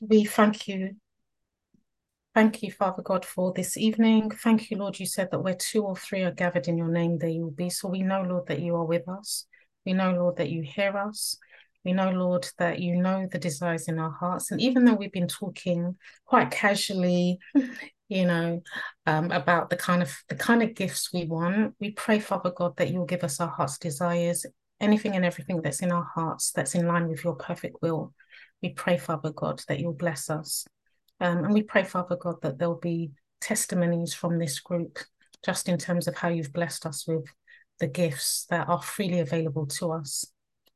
we thank you. Thank you, Father God, for this evening. Thank you, Lord. You said that where two or three are gathered in your name, there you will be. So we know, Lord, that you are with us. We know, Lord, that you hear us. We know, Lord, that you know the desires in our hearts. And even though we've been talking quite casually, you know, um, about the kind of the kind of gifts we want, we pray, Father God, that you'll give us our heart's desires, anything and everything that's in our hearts that's in line with your perfect will. We pray, Father God, that you'll bless us. Um, and we pray, Father God, that there'll be testimonies from this group, just in terms of how you've blessed us with the gifts that are freely available to us,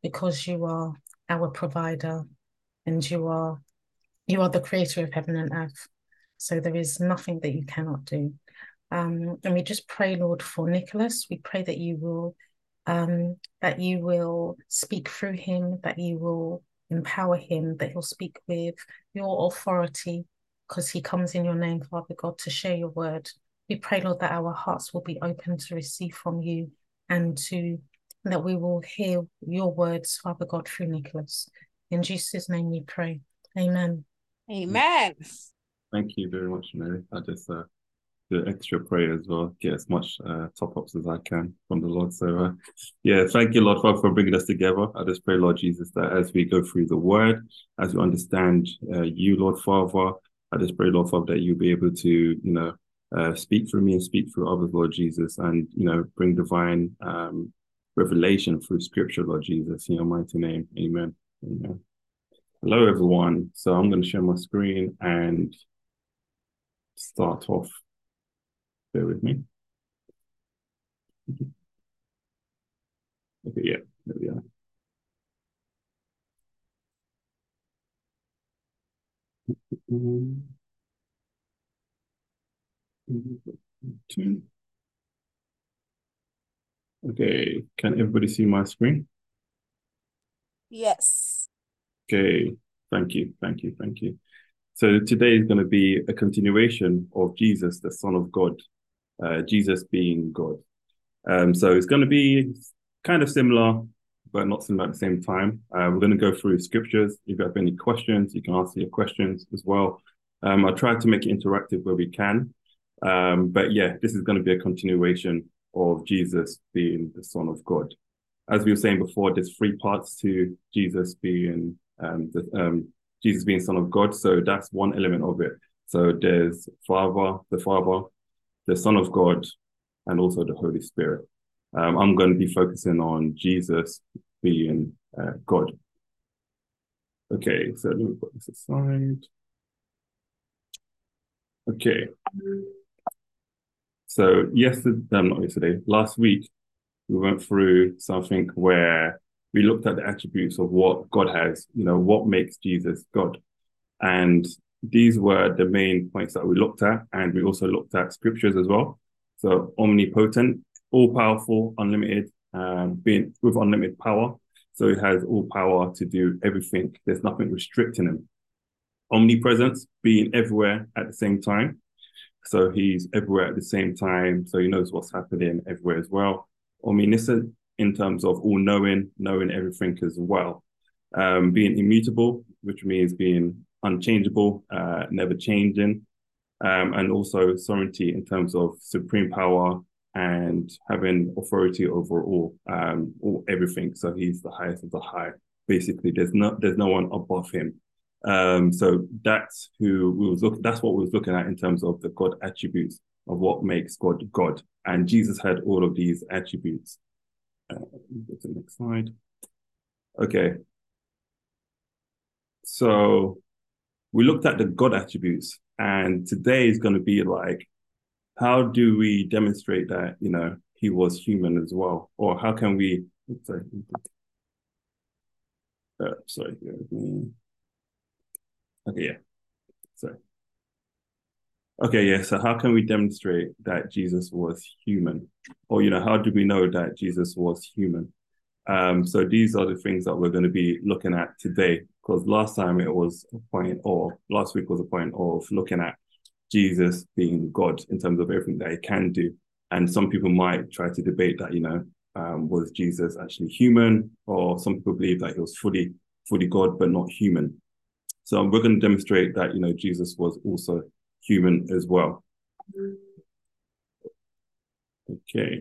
because you are our provider and you are you are the creator of heaven and earth. So there is nothing that you cannot do. Um, and we just pray, Lord, for Nicholas. We pray that you will um, that you will speak through him, that you will empower him, that he'll speak with your authority because he comes in your name, Father God, to share your word. We pray, Lord, that our hearts will be open to receive from you and to that we will hear your words, Father God, through Nicholas. In Jesus' name we pray. Amen. Amen. Thank you very much, Mary. I just uh, the extra prayer as well, get as much uh, top ups as I can from the Lord. So, uh, yeah, thank you, Lord, for, for bringing us together. I just pray, Lord Jesus, that as we go through the word, as we understand uh, you, Lord Father, I just pray, Lord Father, that you'll be able to, you know, uh, speak through me and speak through others, Lord Jesus, and, you know, bring divine um, revelation through scripture, Lord Jesus, in your mighty name. Amen. Amen. Hello, everyone. So I'm going to share my screen and start off Bear with me. Okay, yeah, there we are. Okay, can everybody see my screen? Yes. Okay, thank you, thank you, thank you. So today is going to be a continuation of Jesus, the Son of God uh, Jesus being God. Um, so it's going to be kind of similar, but not similar at the same time. Uh, we're going to go through scriptures. If you have any questions, you can ask your questions as well. Um, I try to make it interactive where we can. Um, but yeah, this is going to be a continuation of Jesus being the Son of God. As we were saying before, there's three parts to Jesus being um, the, um, Jesus being Son of God. So that's one element of it. So there's Father, the Father, the Son of God, and also the Holy Spirit. Um, I'm going to be focusing on Jesus being uh, God. Okay, so let me put this aside. Okay. So yesterday, not yesterday, last week, we went through something where we looked at the attributes of what God has, you know, what makes Jesus God. And these were the main points that we looked at, and we also looked at scriptures as well. So omnipotent, all powerful, unlimited, um, being with unlimited power. So he has all power to do everything. There's nothing restricting him. Omnipresence, being everywhere at the same time. So he's everywhere at the same time. So he knows what's happening everywhere as well. Omniscient in terms of all knowing, knowing everything as well. Um, being immutable, which means being unchangeable, uh, never changing, um, and also sovereignty in terms of supreme power and having authority over all, um, all everything. So he's the highest of the high. Basically, there's no there's no one above him. Um, so that's who we was looking. That's what we was looking at in terms of the God attributes of what makes God God. And Jesus had all of these attributes. Uh, go to the next slide. Okay. So we looked at the God attributes, and today is going to be like, how do we demonstrate that you know he was human as well, or how can we? Sorry, uh, sorry. Okay, yeah. Sorry. Okay, yeah. So how can we demonstrate that Jesus was human, or you know, how do we know that Jesus was human? Um, so these are the things that we're going to be looking at today because last time it was a point, or last week was a point of looking at Jesus being God in terms of everything that he can do. And some people might try to debate that, you know, um, was Jesus actually human, or some people believe that he was fully, fully God but not human. So we're going to demonstrate that, you know, Jesus was also human as well. Okay.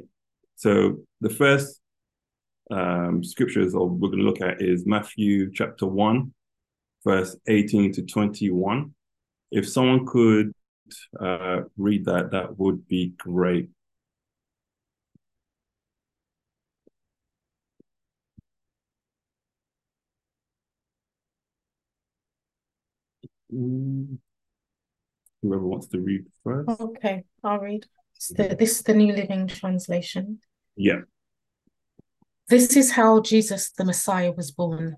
So the first um, scriptures we're going to look at is Matthew chapter 1, verse 18 to 21. If someone could uh, read that, that would be great. Whoever wants to read first. Okay, I'll read. The, this is the New Living Translation. Yeah. This is how Jesus the Messiah was born.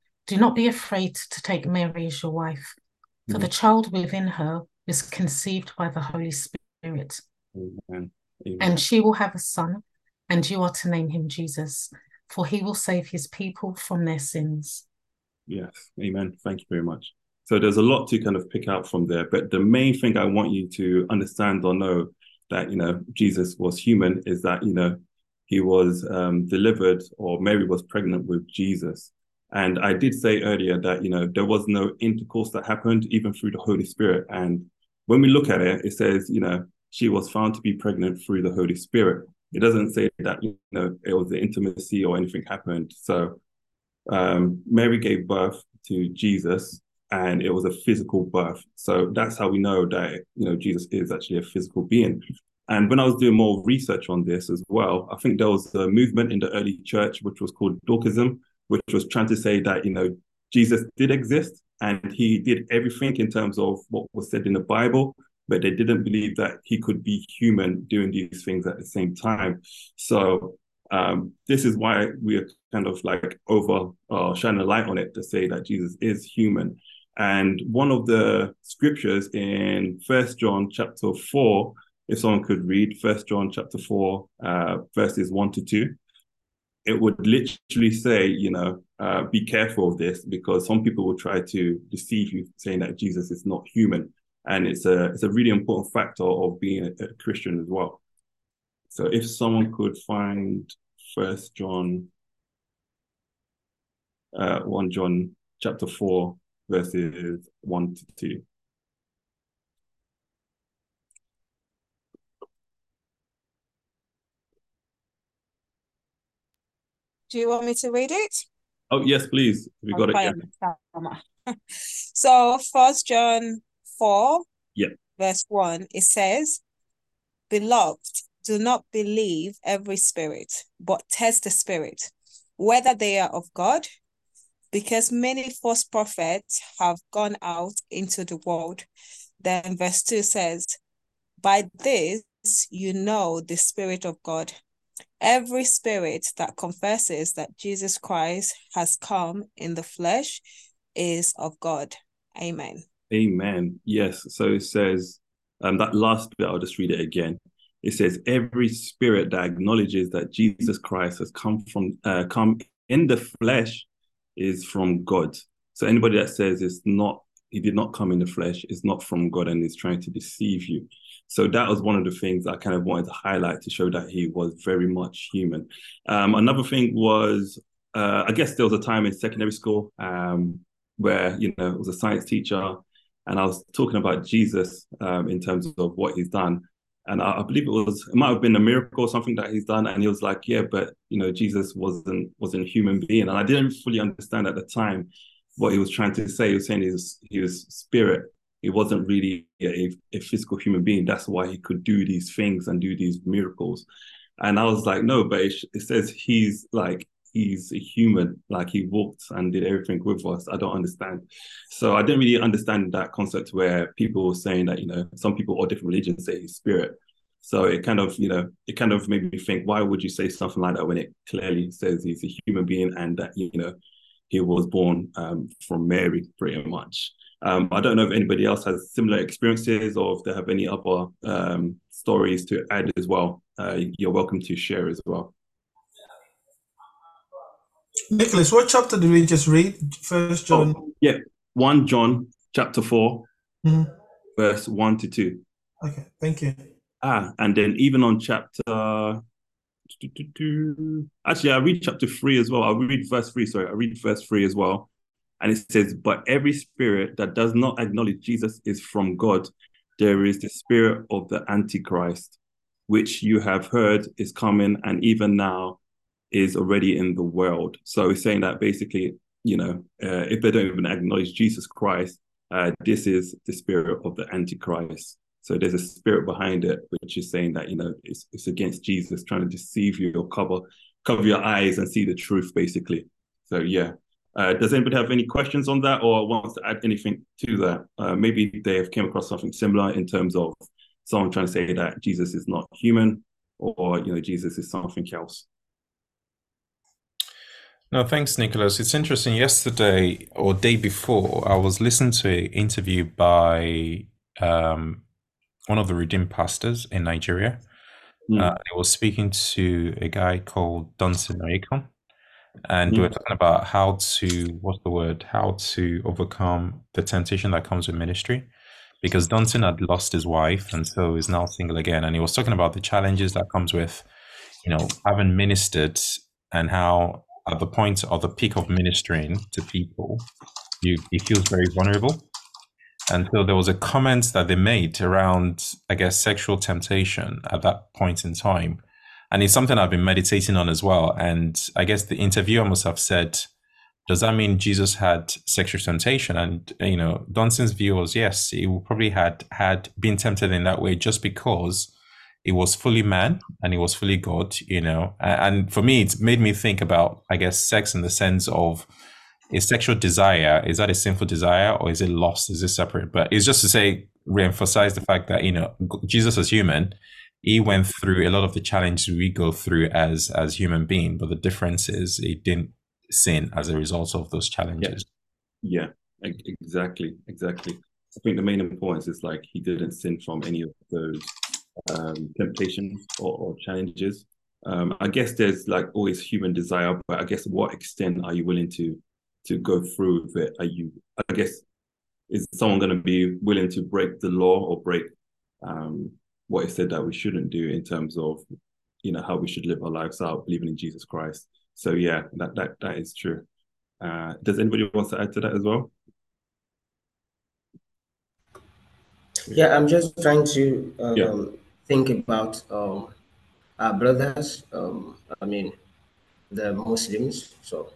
Do not be afraid to take Mary as your wife for the child within her is conceived by the Holy Spirit. Amen. Amen. And she will have a son, and you are to name him Jesus, for he will save his people from their sins. Yes. Amen. Thank you very much. So there's a lot to kind of pick out from there. But the main thing I want you to understand or know that, you know, Jesus was human is that, you know, he was um, delivered or Mary was pregnant with Jesus. And I did say earlier that, you know, there was no intercourse that happened even through the Holy Spirit. And when we look at it, it says, you know, she was found to be pregnant through the Holy Spirit. It doesn't say that, you know, it was the intimacy or anything happened. So um, Mary gave birth to Jesus and it was a physical birth. So that's how we know that, you know, Jesus is actually a physical being. And when I was doing more research on this as well, I think there was a movement in the early church which was called Docetism, which was trying to say that, you know, Jesus did exist and he did everything in terms of what was said in the Bible, but they didn't believe that he could be human doing these things at the same time. So um, this is why we are kind of like over uh, shining a light on it to say that Jesus is human. And one of the scriptures in First John chapter four, if someone could read First John chapter four, uh, verses one to two, it would literally say, you know, uh, be careful of this because some people will try to deceive you, saying that Jesus is not human, and it's a it's a really important factor of being a, a Christian as well. So if someone could find First John, uh, one John chapter four verses one to two. Do you want me to read it? Oh yes, please. We got it. so First John four, yeah, verse one, it says, "Beloved, do not believe every spirit, but test the spirit, whether they are of God, because many false prophets have gone out into the world." Then verse two says, "By this you know the spirit of God." Every spirit that confesses that Jesus Christ has come in the flesh is of God. Amen. Amen. Yes. So it says, um, that last bit, I'll just read it again. It says, every spirit that acknowledges that Jesus Christ has come from, uh, come in the flesh is from God. So anybody that says it's not, he did not come in the flesh is not from God and is trying to deceive you. So that was one of the things I kind of wanted to highlight to show that he was very much human. Um, another thing was, uh, I guess there was a time in secondary school um, where, you know, I was a science teacher and I was talking about Jesus um, in terms of what he's done. And I, I, believe it was, it might have been a miracle or something that he's done. And he was like, yeah, but, you know, Jesus wasn't, wasn't a human being. And I didn't fully understand at the time what he was trying to say. He was saying he was, he was spirit he wasn't really a, a, physical human being. That's why he could do these things and do these miracles. And I was like, no, but it, it says he's like he's a human, like he walked and did everything with us. I don't understand. So I didn't really understand that concept where people were saying that, you know, some people or different religions say he's spirit. So it kind of, you know, it kind of made me think, why would you say something like that when it clearly says he's a human being and that, you know, he was born um, from Mary pretty much. Um, I don't know if anybody else has similar experiences or if they have any other um, stories to add as well. Uh, you're welcome to share as well. Nicholas, what chapter did we just read? First John. Oh, yeah, one John chapter 4 Mhm. verse one to two. Okay, thank you. Ah, and then even on chapter. Actually, I read chapter three as well. I'll read verse three. Sorry, I read verse three as well. And it says, But every spirit that does not acknowledge Jesus is from God. There is the spirit of the Antichrist, which you have heard is coming, and even now is already in the world. So he's saying that basically, you know, uh, if they don't even acknowledge Jesus Christ, uh, this is the spirit of the Antichrist. So there's a spirit behind it, which is saying that you know it's, it's against Jesus, trying to deceive you or cover cover your eyes and see the truth, basically. So yeah. Uh, does anybody have any questions on that or wants to add anything to that? Uh, maybe they have came across something similar in terms of someone trying to say that Jesus is not human or you know Jesus is something else. No, thanks, Nicholas. It's interesting. Yesterday or day before, I was listening to an interview by um, one of the redeemed pastors in Nigeria. Mm. Uh, he was speaking to a guy called Dunsin Oyekan, and we Mm. were talking about how to what's the word? How to overcome the temptation that comes with ministry. Because Dunsin had lost his wife and so is now single again. And he was talking about the challenges that comes with, you know, having ministered and how at the point or the peak of ministering to people, you he feels very vulnerable. And so there was a comment that they made around, I guess, sexual temptation at that point in time. And it's something I've been meditating on as well. And I guess the interviewer must have said, does that mean Jesus had sexual temptation? And you know, Dunsin's view was yes, he probably had had been tempted in that way just because he was fully man and he was fully God, you know. And for me, it's made me think about, I guess, sex in the sense of is sexual desire, is that a sinful desire or is it lost? Is it separate? But it's just to say, re-emphasize the fact that, you know, Jesus as human, he went through a lot of the challenges we go through as as human being, but the difference is he didn't sin as a result of those challenges. Yeah, e- exactly, exactly. I think the main importance is like he didn't sin from any of those um, temptations or, or challenges. Um, I guess there's like always human desire, but I guess what extent are you willing to to go through with it? Are you? I guess is someone going to be willing to break the law or break um, what it said that we shouldn't do in terms of you know how we should live our lives out, believing in Jesus Christ? So yeah, that that that is true. Uh, does anybody want to add to that as well? Yeah, I'm just trying to um, Yeah. think about um, our brothers. Um, I mean, the Muslims. So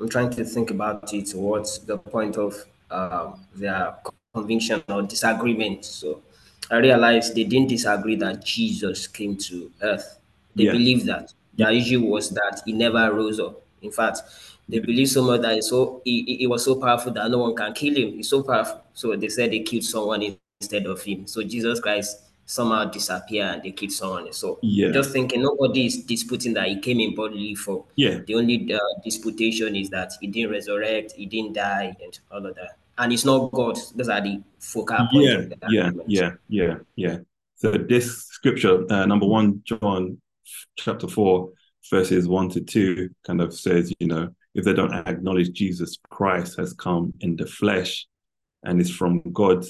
I'm trying to think about it. What's the point of um, their conviction or disagreement? So I realized they didn't disagree that Jesus came to earth. They Yeah. believe that their issue was that he never rose up. In fact, they believe so much that he so he, he- was so powerful that no one can kill him. He's so powerful. So they said they killed someone instead of him. So Jesus Christ somehow disappeared and they killed someone. So Yeah. just thinking nobody is disputing that he came in bodily form. Yeah, The only uh, disputation is that he didn't resurrect, he didn't die, and all of that. And it's not God. Those are the focal points yeah, yeah, yeah, yeah, yeah. So this scripture, uh, number one, John chapter four, verses one to two, kind of says, you know, if they don't acknowledge Jesus Christ has come in the flesh and is from God,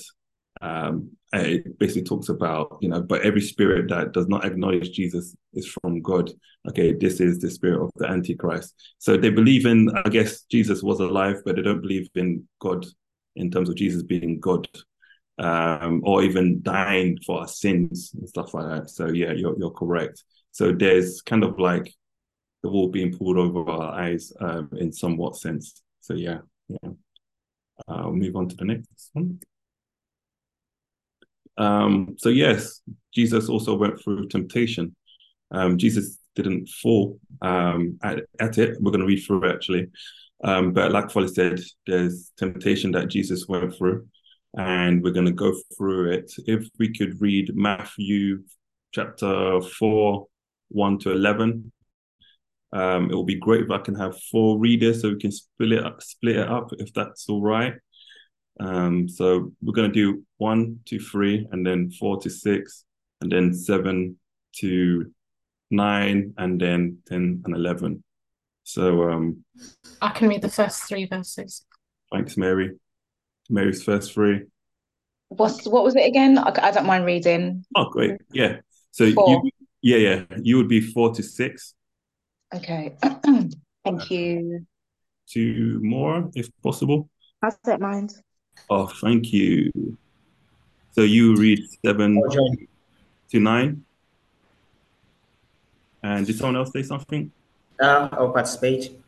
um, it basically talks about, you know, but every spirit that does not acknowledge Jesus is from God. Okay, this is the spirit of the Antichrist. So they believe in, I guess, Jesus was alive, but they don't believe in God in terms of Jesus being God um, or even dying for our sins and stuff like that. So yeah, you're you're correct. So there's kind of like the wall being pulled over our eyes um, in somewhat sense. So yeah, yeah. Uh, I'll move on to the next one. Um, so yes, Jesus also went through temptation. Um, Jesus didn't fall um, at, at it. We're going to read through it actually. Um, but like Folly said, there's temptation that Jesus went through, and we're going to go through it. If we could read Matthew chapter 4, 1 to 11. Um, it will be great if I can have four readers so we can split it up, split it up if that's all right. Um, so we're going to do one to three, and then four to six, and then seven to nine, and then 10 and 11. So um, I can read the first three verses. thanks, Mary. Mary's first three. What's what was it again? I, I don't mind reading. Oh, great. Yeah. So Four. you, yeah, yeah, you would be four to six. Okay. Thank you. Two more, if possible. I don't mind. Oh, thank you. So you read seven I'll to nine. And did someone else say something? Uh, I'll participate.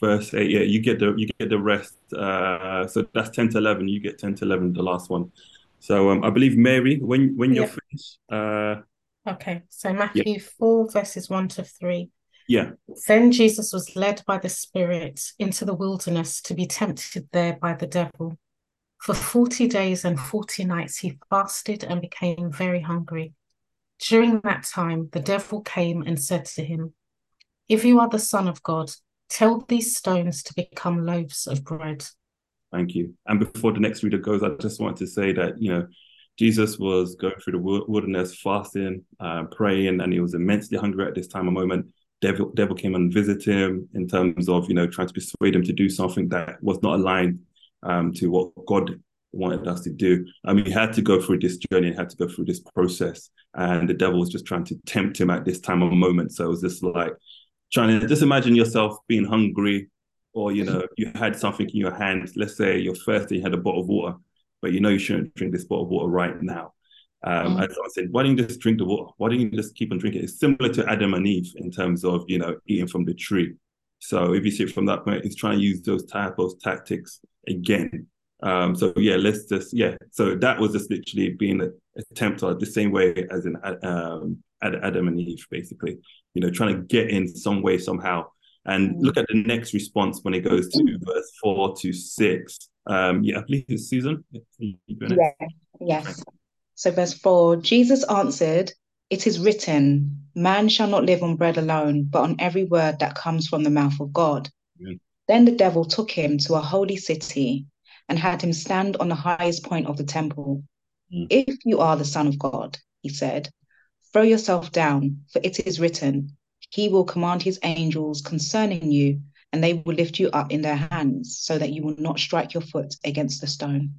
First eight, yeah, you get the you get the rest. Uh, so that's ten to eleven. You get ten to eleven, the last one. So um, I believe Mary, when when you're Yeah. finished, uh, Okay, so Matthew 4, verses 1 to 3. yeah, Then Jesus was led by the Spirit into the wilderness to be tempted there by the devil. For 40 days and 40 nights he fasted and became very hungry. During that time, the devil came and said to him, If you are the Son of God, tell these stones to become loaves of bread. Thank you. And before the next reader goes, I just want to say that, you know, Jesus was going through the wilderness, fasting, uh, praying, and he was immensely hungry at this time of moment. Devil, devil came and visited him in terms of, you know, trying to persuade him to do something that was not aligned um, to what God wanted us to do. I mean, he had to go through this journey, he had to go through this process, and the devil was just trying to tempt him at this time of moment. So it was just like trying to just imagine yourself being hungry, or you know you had something in your hand. Let's say you're thirsty you had a bottle of water but you know you shouldn't drink this bottle of water right now. Um Mm. as i said why don't you just drink the water? Why don't you just keep on drinking? It's similar to adam and eve in terms of you know eating from the tree. So if you see it from that point he's trying to use those type of tactics again. Um so yeah let's just yeah. So that was just literally being an attempt at the same way as in um adam and eve basically you know trying to get in some way somehow and look at the next response when it goes to verse four to six. Um, yeah, I believe it's Susan. You doing it? Yeah. Yes. So verse 4, Jesus answered, It is written, man shall not live on bread alone, but on every word that comes from the mouth of God. Amen. Then the devil took him to a holy city and had him stand on the highest point of the temple. Mm. If you are the Son of God, he said, throw yourself down, for it is written, He will command his angels concerning you, and they will lift you up in their hands, so that you will not strike your foot against the stone.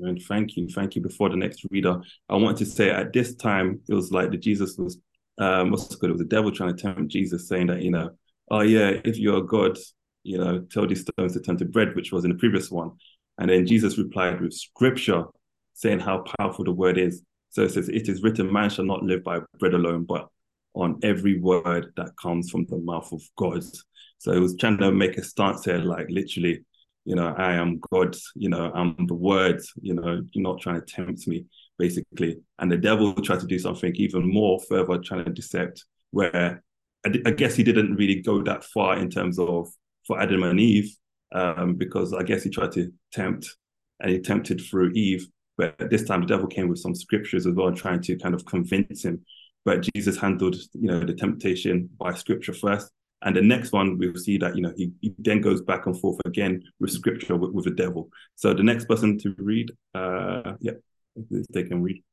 And thank you, thank you. Before the next reader, I want to say at this time it was like the Jesus was um what's called? It was the devil trying to tempt Jesus, saying that you know, oh yeah, if you're God, you know, tell these stones to turn to bread, which was in the previous one. And then Jesus replied with scripture, saying how powerful the word is. So it says, "It is written, man shall not live by bread alone, but on every word that comes from the mouth of God." So it was trying to make a stance here, like literally, you know, I am God, you know, I'm the word, you know, you're not trying to tempt me, basically. And the devil tried to do something even more further, trying to decept, where I, I guess he didn't really go that far in terms of for Adam and Eve, um, because I guess he tried to tempt and he tempted through Eve. But this time the devil came with some scriptures as well, trying to kind of convince him. But Jesus handled, you know, the temptation by scripture first. And the next one, we'll see that, you know, he, he then goes back and forth again with scripture with, with the devil. So the next person to read, uh, yeah, they can read.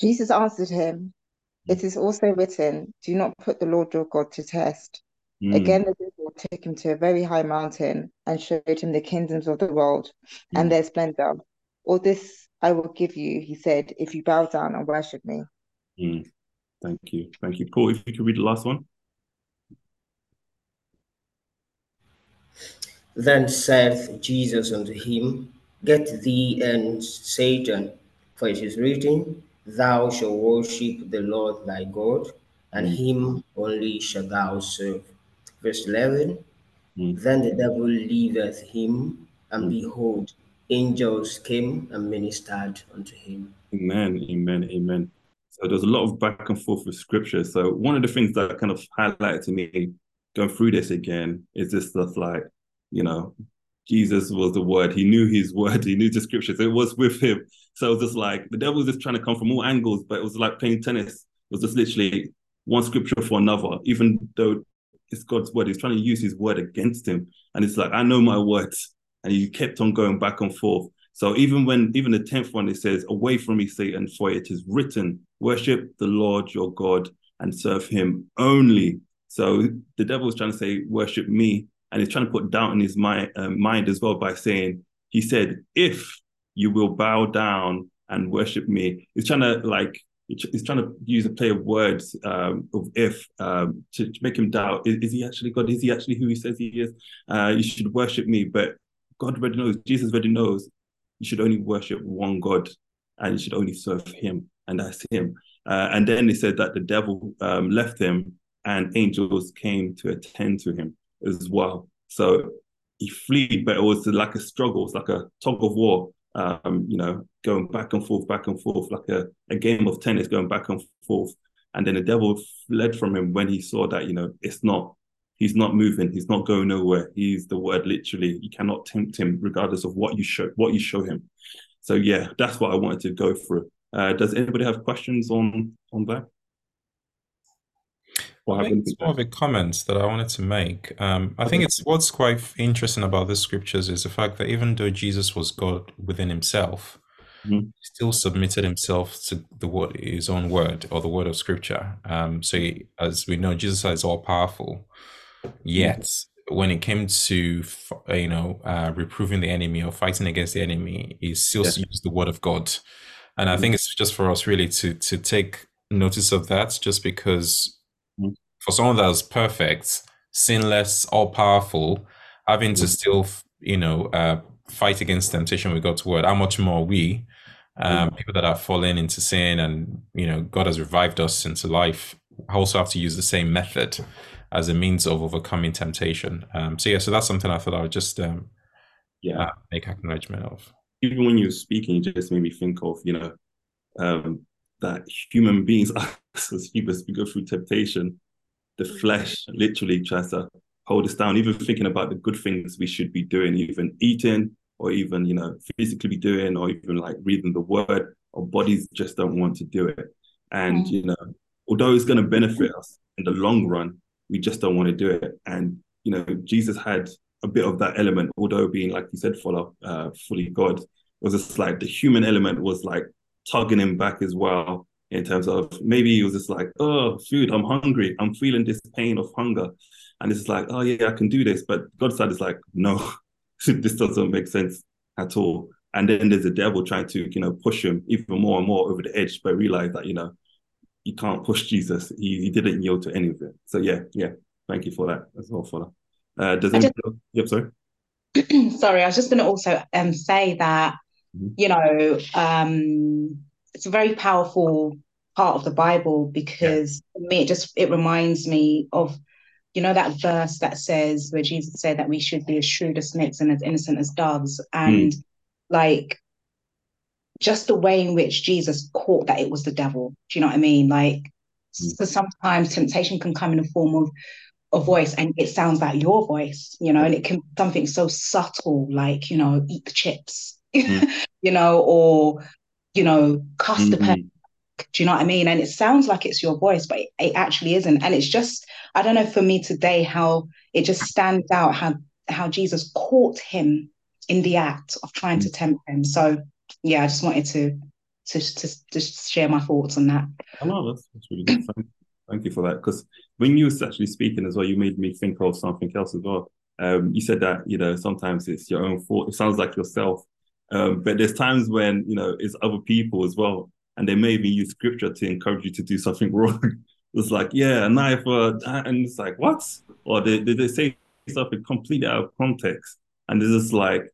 Jesus answered him, It is also written, Do not put the Lord your God to test. Mm, Again, the devil took him to a very high mountain and showed him the kingdoms of the world and Mm. their splendor. All this I will give you, he said, if you bow down and worship me. mm. Thank you. Thank you. Paul, if you could read the last one. Then saith Jesus unto him, Get thee hence, Satan, for it is written, Thou shalt worship the Lord thy God, and Mm. him only shalt thou serve. Verse 11 Mm. Then the devil leaveth him, and Mm. behold, angels came and ministered unto him. Amen, amen, amen. So there's a lot of back and forth with scripture. So one of the things that kind of highlighted to me going through this again is this stuff like, you know, Jesus was the word. He knew his word. He knew the scriptures. It was with him. So it was just like the devil was just trying to come from all angles, but it was like playing tennis. It was just literally one scripture for another, even though it's God's word. He's trying to use his word against him. And it's like, I know my words. And he kept on going back and forth. So even when even the tenth one it says, "Away from me, Satan, for it is written, worship the Lord your God and serve Him only." So the devil was trying to say, "Worship me," and he's trying to put doubt in his mind, uh, mind as well by saying, "He said, if you will bow down and worship me," he's trying to like he's trying to use a play of words um, of if um, to, to, make him doubt is, is, he actually God? Is he actually who he says he is? Uh, you should worship me, but God already knows. Jesus already knows. You should only worship one God, and you should only serve Him, and that's Him. Uh, and then he said that the devil um, left him, and angels came to attend to him as well. So he fled, but it was like a struggle. It's like a tug of war um, you know, going back and forth, back and forth, like a, a game of tennis going back and forth. And then the devil fled from him when he saw that, you know, it's not, he's not moving, he's not going nowhere. He's the word literally. You cannot tempt him regardless of what you show, what you show him. So yeah, that's what I wanted to go through. Uh, does anybody have questions on on that? Well, I think it's more of a comment that I wanted to make. Um, I think it's what's quite interesting about the scriptures is the fact that even though Jesus was God within himself, mm-hmm. he still submitted himself to the word, his own word or the word of scripture. Um, so, he, as we know, Jesus is all powerful. Yet, mm-hmm. when it came to you know uh, reproving the enemy or fighting against the enemy, he still yeah. used the word of God. And I mm-hmm. think it's just for us really to to take notice of that, just because for someone that's perfect, sinless, all powerful, having to mm. still, you know, uh, fight against temptation with God's word, how much more we, um, people that are fallen into sin and, you know, God has revived us into life, also have to use the same method as a means of overcoming temptation. Um, so, yeah, so that's something I thought I would just um, yeah uh, make acknowledgement of. Even when you're speaking, it just made me think of, you know, um, that human beings, as humans, we go through temptation the flesh literally tries to hold us down, even thinking about the good things we should be doing, even eating or even, you know, physically be doing or even like reading the word, our bodies just don't want to do it. And, mm. you know, although it's going to benefit us in the long run, we just don't want to do it. And, you know, Jesus had a bit of that element, although being, like you said, follow, uh, fully God, was just like the human element was like tugging him back as well in terms of maybe he was just like, oh, food, I'm hungry, I'm feeling this pain of hunger. And it's like, oh, yeah, I can do this. But God's side is like, no, this doesn't make sense at all. And then there's the devil trying to, you know, push him even more and more over the edge, but realize that, you know, you can't push Jesus. He, he didn't yield to any of it. So, yeah, yeah, thank you for that as well, for that. Uh, does anybody, just, yep, sorry. sorry, I was just going to also um, say that, mm-hmm. you know, um, it's a very powerful part of the Bible because yeah. me it just it reminds me of you know that verse that says where Jesus said that we should be as shrewd as snakes and as innocent as doves and mm. like just the way in which Jesus caught that it was the devil. Do you know what I mean? Like mm. sometimes temptation can come in the form of a voice and it sounds like your voice, you know, and it can be something so subtle like, you know, eat the chips, mm. you know, or you know, cuss mm-hmm. the person do you know what I mean? And it sounds like it's your voice, but it, actually isn't. And it's just, I don't know for me today how it just stands out how how Jesus caught him in the act of trying to tempt him. So yeah, I just wanted to to to just share my thoughts on that. I know that's, that's really good. Thank, thank you for that. Because when you was actually speaking as well, you made me think of something else as well. Um, you said that you know sometimes it's your own fault. It sounds like yourself, um, but there's times when you know it's other people as well and they maybe use scripture to encourage you to do something wrong. it's like, yeah, a knife, uh, and it's like, what? Or they, they, they say something completely out of context. And it's just like,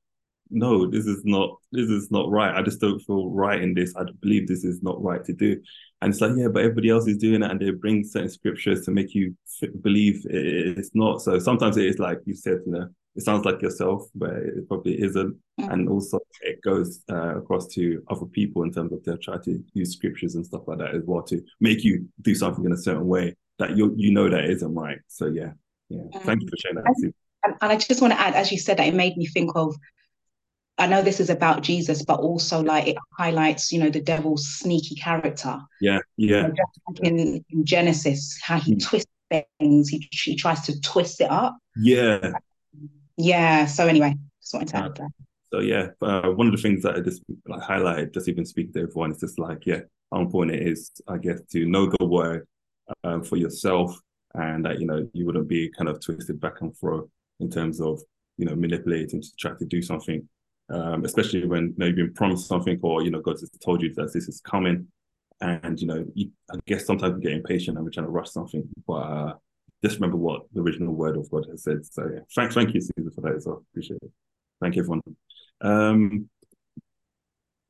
no, this is not, this is not right. I just don't feel right in this. I believe this is not right to do. And it's like, yeah, but everybody else is doing it. And they bring certain scriptures to make you believe it's not. So sometimes it is like you said, you know, it sounds like yourself, but it probably isn't. Mm. And also, it goes uh, across to other people in terms of they try to use scriptures and stuff like that as well to make you do something in a certain way that you you know that isn't right. So yeah, yeah. Mm. Thank you for sharing that. And, and I just want to add, as you said, that it made me think of. I know this is about Jesus, but also like it highlights, you know, the devil's sneaky character. Yeah, yeah. In, in, Genesis, how he mm. twists things, he, he tries to twist it up. Yeah yeah so anyway Just wanted to add that. So yeah, uh, one of the things that I just like highlighted, just even speaking to everyone, is just like yeah, how important it is, I guess, to know the word um, for yourself, and that you know you wouldn't be kind of twisted back and forth in terms of you know manipulating to try to do something, um, especially when you know, you've been promised something or you know God has told you that this is coming, and you know you, I guess sometimes we get impatient and we're trying to rush something, but uh, just remember what the original word of God has said. So yeah, thanks, thank you, Caesar, for that as well. Appreciate it. Thank you, everyone. Um,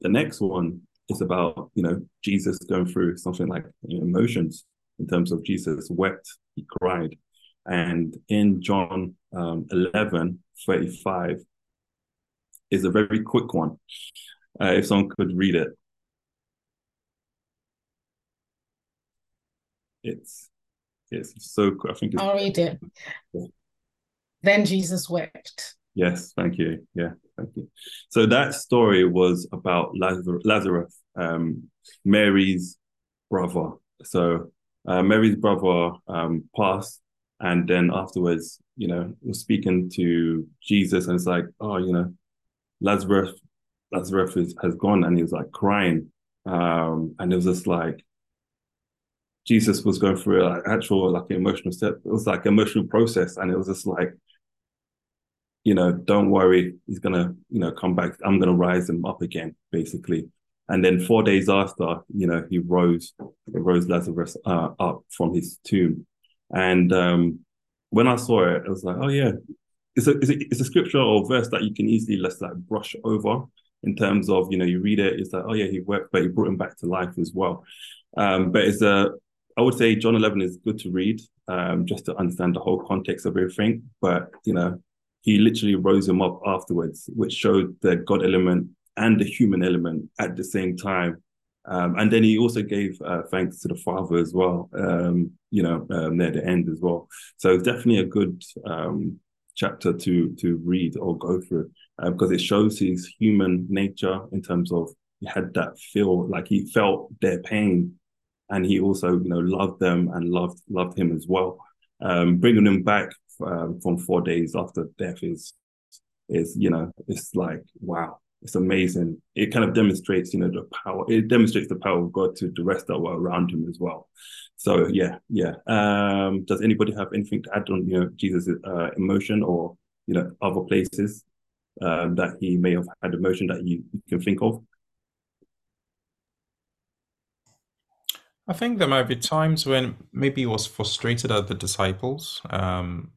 the next one is about you know Jesus going through something like you know, emotions in terms of Jesus wept, he cried, and in John um, 11, 35 is a very quick one. Uh, if someone could read it. It's it's so I think it's I'll read it. Then Jesus wept. Yes, thank you. Yeah, thank you. So that story was about Lazarus, Lazarus um, Mary's brother. So uh, Mary's brother um, passed, and then afterwards, you know, was speaking to Jesus, and it's like, oh, you know, Lazarus, Lazarus is, has gone, and he was like crying, um, and it was just like Jesus was going through an actual like emotional step. It was like emotional process, and it was just like you know, don't worry, he's gonna, you know, come back. I'm gonna rise him up again, basically. And then four days after, you know, he rose, rose Lazarus uh, up from his tomb. And um, when I saw it, I was like, oh yeah, it's a, it's a it's a scripture or verse that you can easily let's like brush over in terms of you know you read it, it's like oh yeah he worked, but he brought him back to life as well. Um, but it's a I would say John 11 is good to read um, just to understand the whole context of everything. But you know, he literally rose him up afterwards, which showed the God element and the human element at the same time. Um, and then he also gave uh, thanks to the Father as well, um, you know, um, near the end as well. So it's definitely a good um, chapter to to read or go through uh, because it shows his human nature in terms of he had that feel like he felt their pain, and he also you know loved them and loved loved him as well. Um, bringing him back um, from four days after death is is you know it's like wow it's amazing it kind of demonstrates you know the power it demonstrates the power of god to the rest that were around him as well so yeah yeah um does anybody have anything to add on you know jesus uh, emotion or you know other places um, that he may have had emotion that you, you can think of I think there might be times when maybe he was frustrated at the disciples. Um,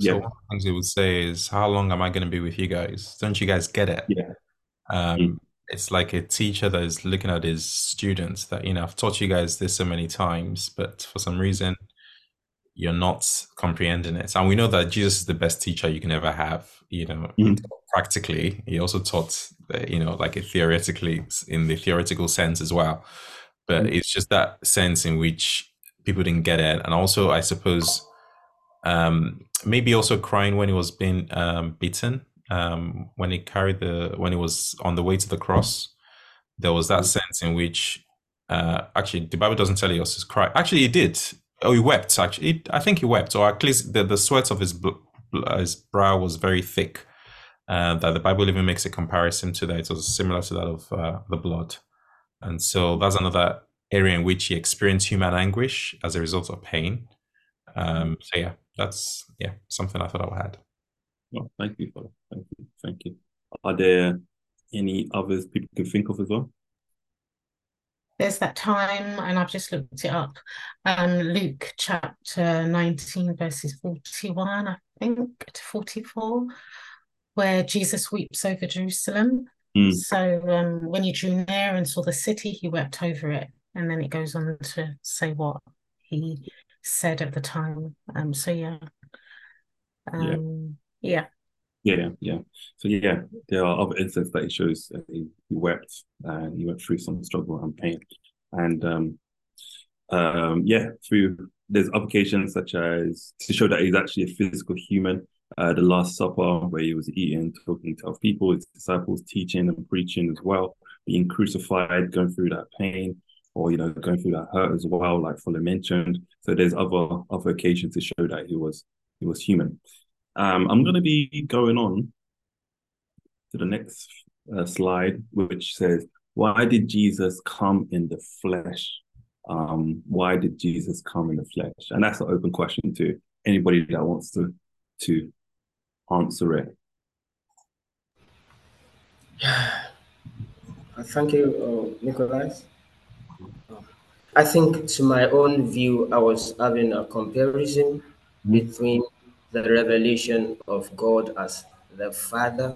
so Yeah. one of the things he would say is, "How long am I going to be with you guys? Don't you guys get it?" yeah Um, it's like a teacher that is looking at his students that, you know, I've taught you guys this so many times, but for some reason you're not comprehending it. And we know that Jesus is the best teacher you can ever have. You know, Mhm. practically. He also taught, uh, you know, like a theoretically in the theoretical sense as well. But Mhm. it's just that sense in which people didn't get it. And also, I suppose, um, maybe also crying when he was being um, beaten, um, when he carried the, when he was on the way to the cross. There was that sense in which, uh, actually, the Bible doesn't tell you his cry. Actually, he did. Oh, he wept. Actually, He- I think he wept, or at least the, the sweat of his bl- bl- his brow was very thick. Uh, that the Bible even makes a comparison to that. It was similar to that of uh, the blood, and so that's another area in which he experienced human anguish as a result of pain. Um, so yeah, that's yeah something I thought I would add. Well, thank you that. thank you thank you are there any others people can think of as well There's that time, and I've just looked it up. Um, Luke chapter 19, verses 41, I think, to 44, where Jesus weeps over Jerusalem. Mm. So um, when he drew near and saw the city, he wept over it. And then it goes on to say what he said at the time. Um, so yeah. Yeah. Um, yeah. Yeah, yeah. Yeah. So yeah, there are other instances that he shows he, he wept and he went through some struggle and pain, and um, um, yeah, through there's applications such as to show that he's actually a physical human. Uh, the Last Supper, where he was eating, talking to people, his disciples, teaching and preaching as well, being crucified, going through that pain, or you know, going through that hurt as well, like Fuller mentioned. So there's other other occasions to show that he was he was human. Um, I'm going to be going on to the next uh, slide, which says, "Why did Jesus come in the flesh?" Um, why did Jesus come in the flesh? And that's an open question to anybody that wants to to answer it. Thank you, uh, Nicholas. I think, to my own view, I was having a comparison mm-hmm. between the revelation of God as the Father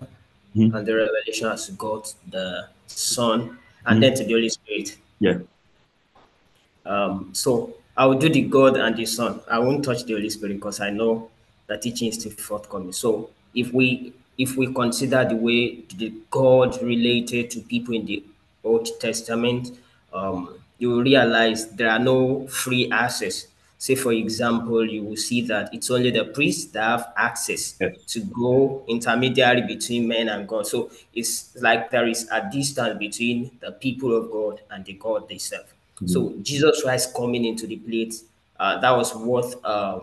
mm-hmm. and the revelation as God the Son, and mm-hmm. then to the Holy Spirit. Yeah. Um, so I will do the God and the Son. I won't touch the Holy Spirit because I know the teaching is still forthcoming. So if we if we consider the way the God related to people in the Old Testament, um, you will realize there are no free access. Say, for example, you will see that it's only the priests that have access yes. to go intermediary between men and God. So it's like there is a distance between the people of God and the God they serve. Mm-hmm. So Jesus Christ coming into the plate, uh, that was worth um,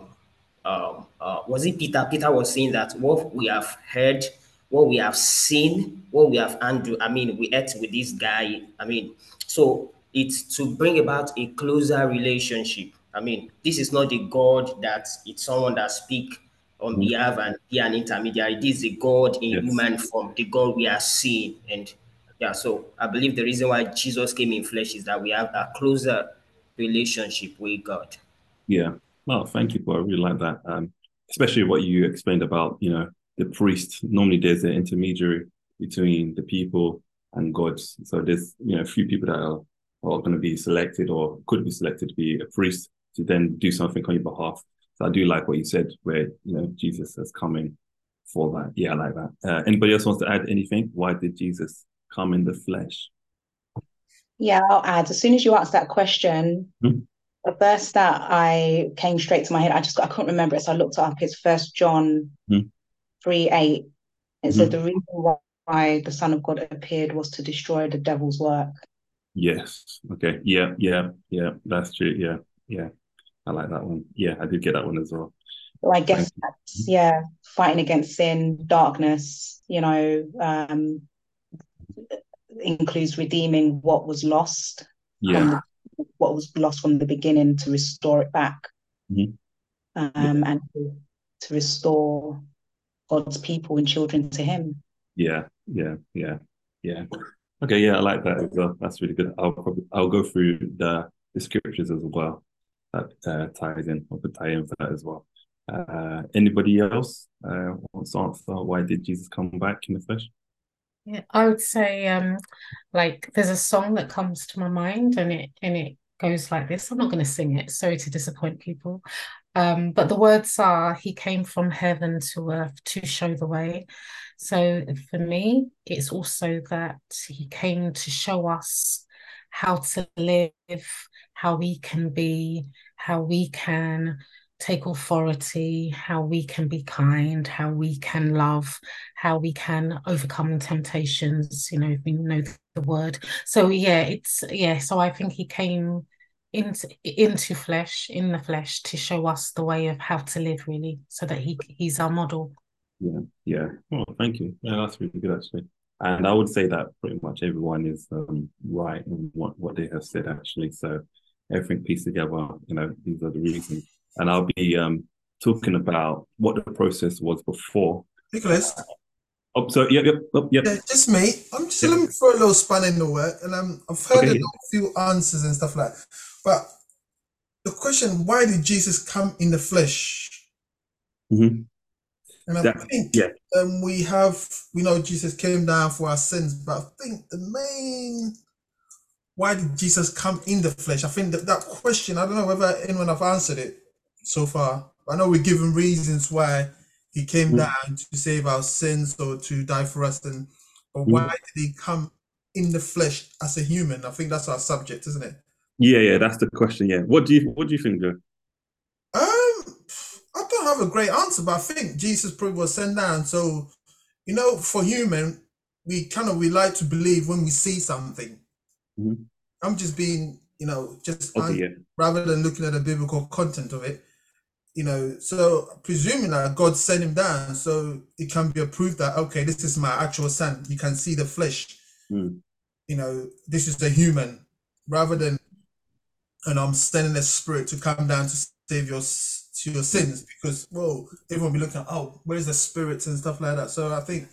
um, uh, was it Peter? Peter was saying that what we have heard, what we have seen, what we have handled. I mean, we ate with this guy. I mean, so it's to bring about a closer relationship. I mean, this is not the God that it's someone that speak on mm-hmm. behalf and be an intermediary. This is a God in yes. human form, the God we are seeing. And yeah, so I believe the reason why Jesus came in flesh is that we have a closer relationship with God. Yeah. Well, thank you, Paul. I really like that. Um, especially what you explained about, you know, the priest. Normally there's an intermediary between the people and God. So there's, you know, a few people that are, are going to be selected or could be selected to be a priest to then do something on your behalf. So I do like what you said, where, you know, Jesus is coming for that. Yeah, I like that. Uh, anybody else wants to add anything? Why did Jesus come in the flesh? Yeah, I'll add. As soon as you asked that question, mm-hmm the verse that I came straight to my head, I just I couldn't remember it, so I looked it up. It's First John mm. three eight. It mm. said the reason why the Son of God appeared was to destroy the devil's work. Yes. Okay. Yeah. Yeah. Yeah. That's true. Yeah. Yeah. I like that one. Yeah, I did get that one as well. So I guess that's yeah, fighting against sin, darkness. You know, um, includes redeeming what was lost. Yeah what was lost from the beginning to restore it back mm-hmm. um, yeah. and to, to, restore God's people and children to Him. Yeah, yeah, yeah, yeah. Okay, yeah, I like that as well. That's really good. I'll probably I'll go through the, the scriptures as well. That uh, ties in. I'll put tie in for that as well. Uh, anybody else uh, wants to answer why did Jesus come back in the flesh? Yeah, I would say um like there's a song that comes to my mind and it and it goes like this. I'm not going to sing it, sorry to disappoint people. Um, but the words are he came from heaven to earth to show the way. So for me, it's also that he came to show us how to live, how we can be, how we can take authority, how we can be kind, how we can love, how we can overcome temptations. You know, we know the word. So yeah, it's yeah. So I think he came into into flesh, in the flesh, to show us the way of how to live, really, so that he he's our model. Yeah, yeah. Well, thank you. Yeah, that's really good actually. And I would say that pretty much everyone is um, right in what, what they have said actually. So everything pieced together, you know, these are the reasons and I'll be um, talking about what the process was before. Nicholas. Oh, so yep, yep, oh, yep. Yeah, just me. I'm just looking for a little span in the work, and um, I've heard okay. a few answers and stuff like. that. But the question: Why did Jesus come in the flesh? Mm-hmm. And I that, think yeah. um, we have we know Jesus came down for our sins, but I think the main why did Jesus come in the flesh? I think that that question, I don't know whether anyone have answered it so far. I know we're given reasons why he came mm. down to save our sins or to die for us, and but mm. why did he come in the flesh as a human? I think that's our subject, isn't it? Yeah, yeah, that's the question. Yeah, what do you what do you think, Joe? Don't have a great answer, but I think Jesus probably was sent down. So, you know, for human, we kind of we like to believe when we see something. Mm-hmm. I'm just being, you know, just okay, yeah. rather than looking at the biblical content of it, you know, so presuming that God sent him down, so it can be approved that okay, this is my actual son. You can see the flesh. Mm. You know, this is the human, rather than, and I'm sending a spirit to come down to save your to your sins. Because well, everyone will be looking, oh, where's the spirits and stuff like that. So I think,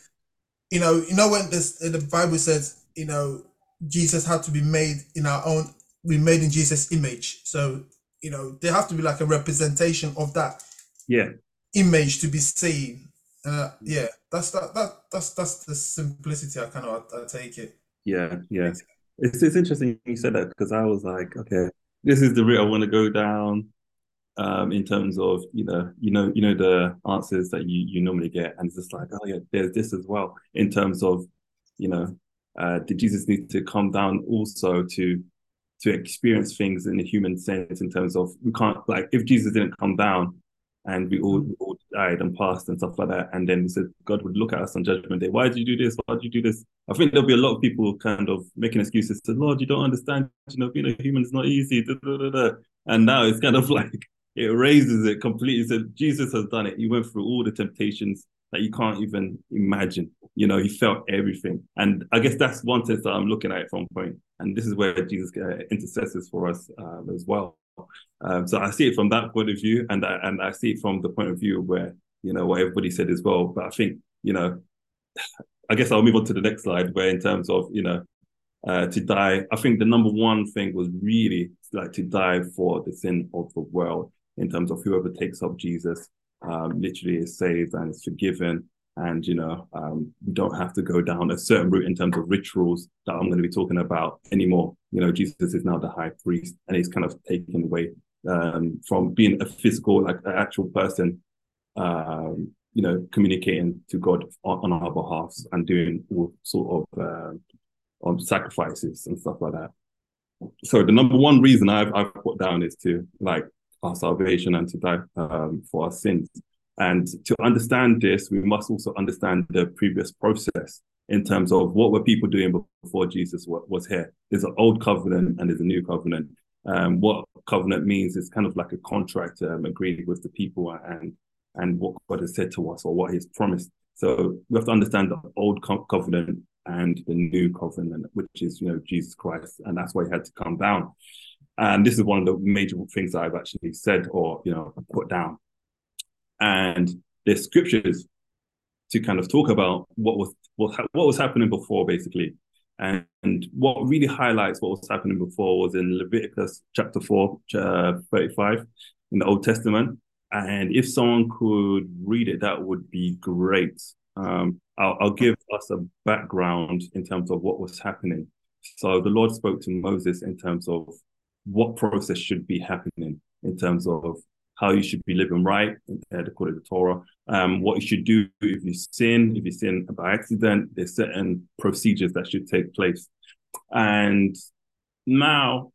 you know, you know when this the Bible says, you know, Jesus had to be made in our own, we made in Jesus' image. So you know there have to be like a representation of that yeah image to be seen uh yeah that's that, that that's that's the simplicity i kind of I, take it yeah yeah it's, it's interesting you said that because i was like okay this is the route i want to go down um in terms of you know you know you know the answers that you you normally get and it's just like oh yeah there's this as well in terms of you know uh did jesus need to come down also to to experience things in a human sense in terms of we can't like if Jesus didn't come down and we all, all died and passed and stuff like that, and then we said God would look at us on judgment day. Why did you do this? Why did you do this? I think there'll be a lot of people kind of making excuses to Lord, you don't understand, you know, being a human is not easy. Da, da, da, and now it's kind of like it raises it completely. So Jesus has done it. He went through all the temptations that you can't even imagine. You know, he felt everything. And I guess that's one test that I'm looking at from point. And this is where Jesus uh, intercesses for us um, as well. Um, so I see it from that point of view, and I, and I see it from the point of view where you know what everybody said as well. But I think you know, I guess I'll move on to the next slide, where in terms of you know, uh, to die, I think the number one thing was really like to die for the sin of the world. In terms of whoever takes up Jesus, um, literally is saved and is forgiven. And you know um, we don't have to go down a certain route in terms of rituals that i'm going to be talking about anymore. You know jesus is now the high priest and he's kind of taken away um, from being a physical like an actual person um, you know communicating to god on, on, our behalfs and doing all sort of uh, um, sacrifices and stuff like that. So the number one reason i've, I've put down is to like our salvation and to die um, for our sins and to understand this, we must also understand the previous process in terms of what were people doing before Jesus was here. There's an old covenant and there's a new covenant. Um, what covenant means is kind of like a contract um, agreed with the people and and what God has said to us or what He's promised. So we have to understand the old co- covenant and the new covenant, which is you know Jesus Christ, and that's why He had to come down. And this is one of the major things that I've actually said or you know put down and there's scriptures to kind of talk about what was what, what was happening before, basically. And, and what really highlights what was happening before was in Leviticus chapter 4, uh, 35 in the Old Testament. And if someone could read it, that would be great. Um, I'll, I'll give us a background in terms of what was happening. So the Lord spoke to Moses in terms of what process should be happening in terms of how you should be living right according to the Torah, um, what you should do if you sin, if you sin by accident, there's certain procedures that should take place. And now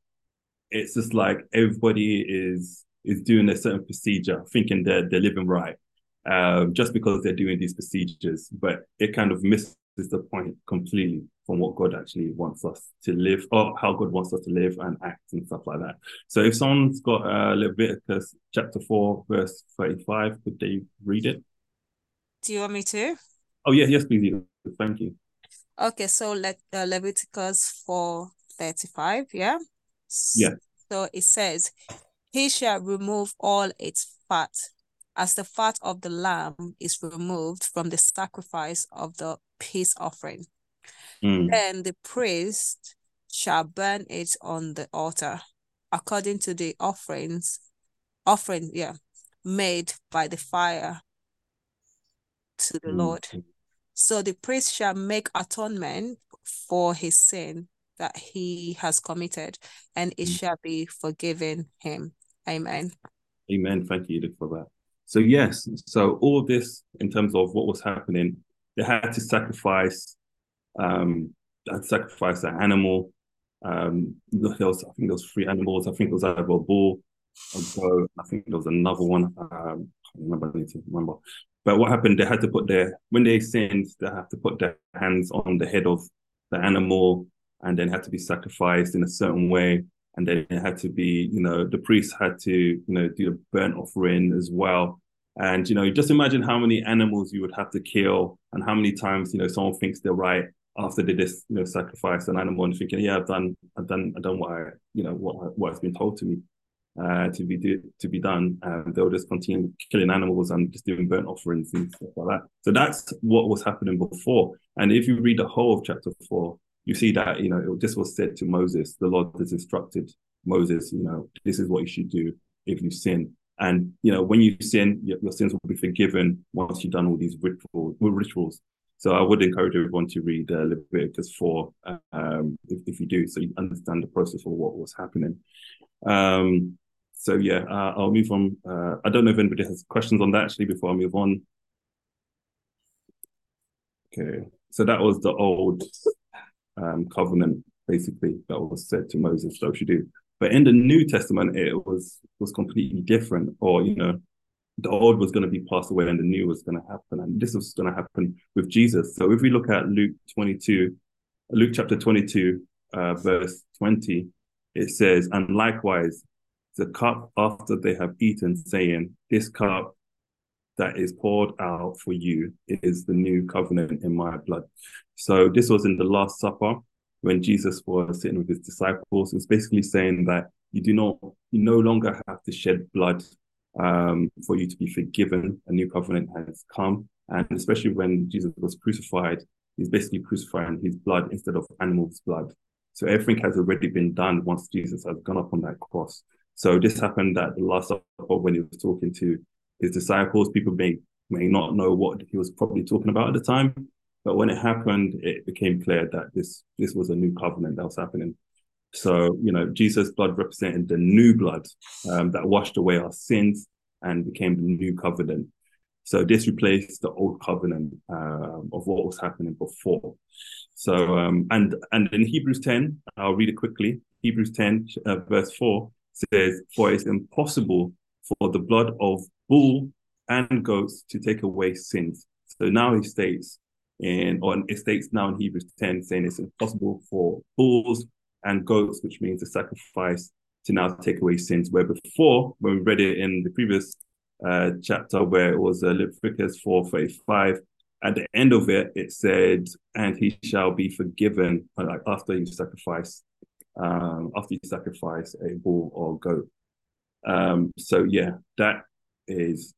it's just like everybody is is doing a certain procedure, thinking they're they're living right, um, just because they're doing these procedures. But it kind of misses the point completely from what God actually wants us to live, or how God wants us to live and act and stuff like that. So if someone's got uh, Leviticus chapter 4, verse 35, could they read it? Do you want me to? Oh, yeah, yes, please. Thank you. Okay, so let uh, Leviticus 4, 35, yeah? Yeah. So it says, He shall remove all its fat, as the fat of the lamb is removed from the sacrifice of the peace offering Mm. Then the priest shall burn it on the altar according to the offerings, offering, yeah, made by the fire to the mm. Lord. So the priest shall make atonement for his sin that he has committed, and it mm. shall be forgiven him. Amen. Amen. Thank you for that. So yes, so all this in terms of what was happening, they had to sacrifice um, I'd sacrificed an animal. Um, there was, I think there was three animals. I think it was either a bull, a. I think there was another one. Um, I can't remember. I need to remember. But what happened? They had to put their when they sinned, they had to put their hands on the head of the animal, and then had to be sacrificed in a certain way. and then it had to be, you know, the priest had to, you know, do a burnt offering as well. And you know, just imagine how many animals you would have to kill, and how many times you know someone thinks they're right after they just you know sacrifice an animal and thinking, yeah, I've done, I've done, I've done what I, you know, what what has been told to me uh, to be do, to be done, and they'll just continue killing animals and just doing burnt offerings and stuff like that. So that's what was happening before. And if you read the whole of chapter four, you see that you know this was said to Moses. The Lord has instructed Moses, you know, this is what you should do if you sin. And you know, when you sin, your, your sins will be forgiven once you've done all these ritual, rituals. So I would encourage everyone to read uh, Leviticus 4 um, if, if, you do, so you understand the process of what was happening. Um, so yeah, uh, I'll move on. Uh, I don't know if anybody has questions on that actually before I move on. Okay, so that was the old um, covenant basically that was said to Moses, so should do. But in the New Testament, it was was completely different, or you know, the old was going to be passed away and the new was going to happen. And this was going to happen with Jesus. So if we look at Luke 22, Luke chapter 22, uh, verse 20, it says, And likewise, the cup after they have eaten, saying, This cup that is poured out for you is the new covenant in my blood. So this was in the Last Supper when Jesus was sitting with his disciples. It's basically saying that you do not, you no longer have to shed blood um, for you to be forgiven. A new covenant has come. And especially when Jesus was crucified, he's basically crucifying his blood instead of animals' blood. So everything has already been done once Jesus has gone up on that cross. So this happened at the Last Supper when he was talking to his disciples. People may may not know what he was probably talking about at the time, but when it happened, it became clear that this this was a new covenant that was happening. So, you know, Jesus' blood represented the new blood um, that washed away our sins and became the new covenant. So this replaced the old covenant uh, of what was happening before. So, um, and and in Hebrews 10, I'll read it quickly. Hebrews 10, uh, verse 4 says, For it's impossible for the blood of bull and goats to take away sins. So now he states, in, or it states now in Hebrews 10, saying it's impossible for bulls and goats, which means the sacrifice to now take away sins. Where before, when we read it in the previous uh, chapter, where it was uh, Leviticus 4:35, at the end of it, it said, "And he shall be forgiven uh, like after you sacrifice, um, after you sacrifice a bull or goat." Um, so yeah, that is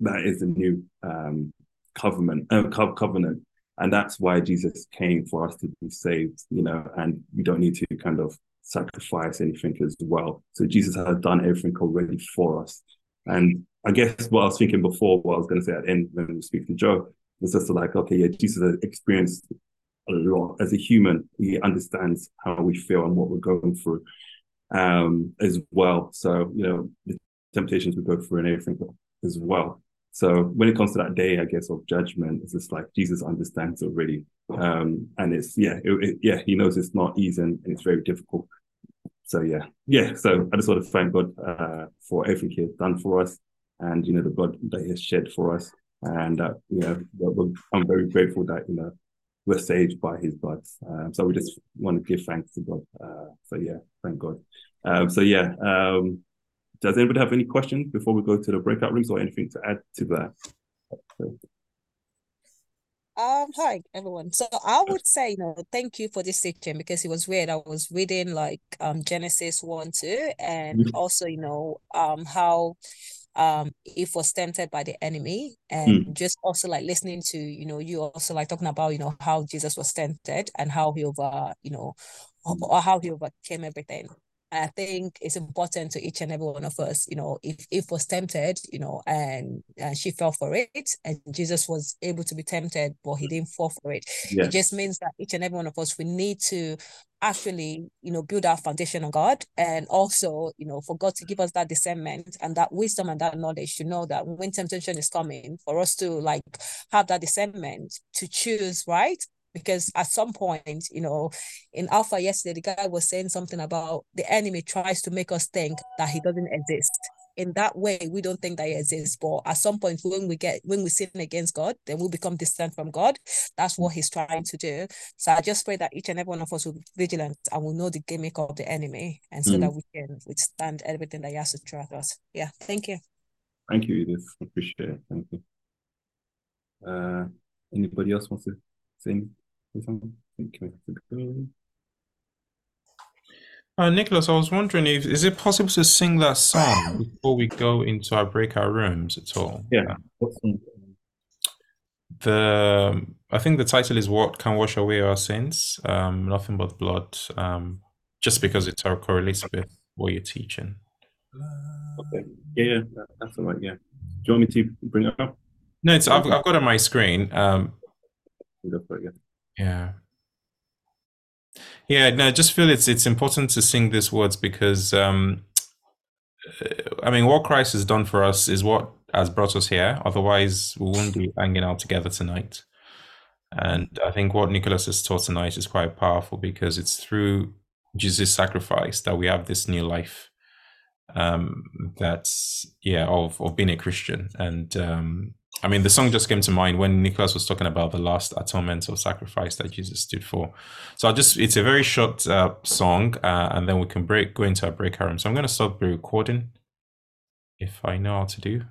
that is the new um, covenant uh, covenant and that's why Jesus came for us to be saved, you know, and we don't need to kind of sacrifice anything as well. So Jesus has done everything already for us. And I guess what I was thinking before, what I was going to say at the end when we speak to Joe, was just like, okay, yeah, Jesus has experienced a lot as a human. He understands how we feel and what we're going through um, as well. So, you know, the temptations we go through and everything as well. So when it comes to that day, I guess of judgment, it's just like Jesus understands already, um, and it's yeah, it, it, yeah, he knows it's not easy and it's very difficult. So yeah, yeah. So I just want to thank God uh, for everything He has done for us, and you know the blood that He has shed for us, and uh, you know I'm very grateful that you know we're saved by His blood. Um, so we just want to give thanks to God. Uh, so yeah, thank God. Um, so yeah. Um, does anybody have any questions before we go to the breakout rooms or anything to add to that? Um, hi everyone. So I would say, you know, thank you for this teaching because it was weird. I was reading like um Genesis 1, 2, and mm-hmm. also, you know, um how um Eve was tempted by the enemy and mm. just also like listening to you know you also like talking about you know how jesus was tempted and how he over you know or how he overcame everything I think it's important to each and every one of us, you know, if Eve was tempted, you know, and, and she fell for it, and Jesus was able to be tempted, but he mm. didn't fall for it. Yes. It just means that each and every one of us, we need to actually, you know, build our foundation on God, and also, you know, for God to give us that discernment and that wisdom and that knowledge to know that when temptation is coming, for us to like have that discernment to choose right because at some point, you know, in Alpha yesterday, the guy was saying something about the enemy tries to make us think that he doesn't exist. in that way we don't think that he exists but at some point when we get when we sin against god then we'll become distant from god. That's what he's trying to do. So i just pray that each and every one of us will be vigilant and will know the gimmick of the enemy and so mm. that we can withstand everything that he has to throw at us. Yeah thank you. Thank you edith. Appreciate it. Thank you. Uh anybody else wants to say something uh, Nicholas, I was wondering if is it possible to sing that song before we go into our breakout rooms at all? Yeah. The I think the title is "What Can Wash Away Our Sins." Um, nothing but blood. Um, just because it correlates with what you're teaching. Okay. Yeah, yeah, that's all right. Yeah. Do you want me to bring it up? No, it's I've, I've got it on my screen. Um, yeah. Yeah, no, I just feel it's it's important to sing these words because um I mean what Christ has done for us is what has brought us here. Otherwise we wouldn't be hanging out together tonight. And I think what Nicholas has taught tonight is quite powerful because it's through Jesus' sacrifice that we have this new life. Um that's yeah, of of being a Christian. And um I mean, the song just came to mind when Nicholas was talking about the last atonement or sacrifice that Jesus stood for. So I just, it's a very short uh, song, uh, and then we can break go into a breakout room. So I'm going to stop the recording if I know how to do.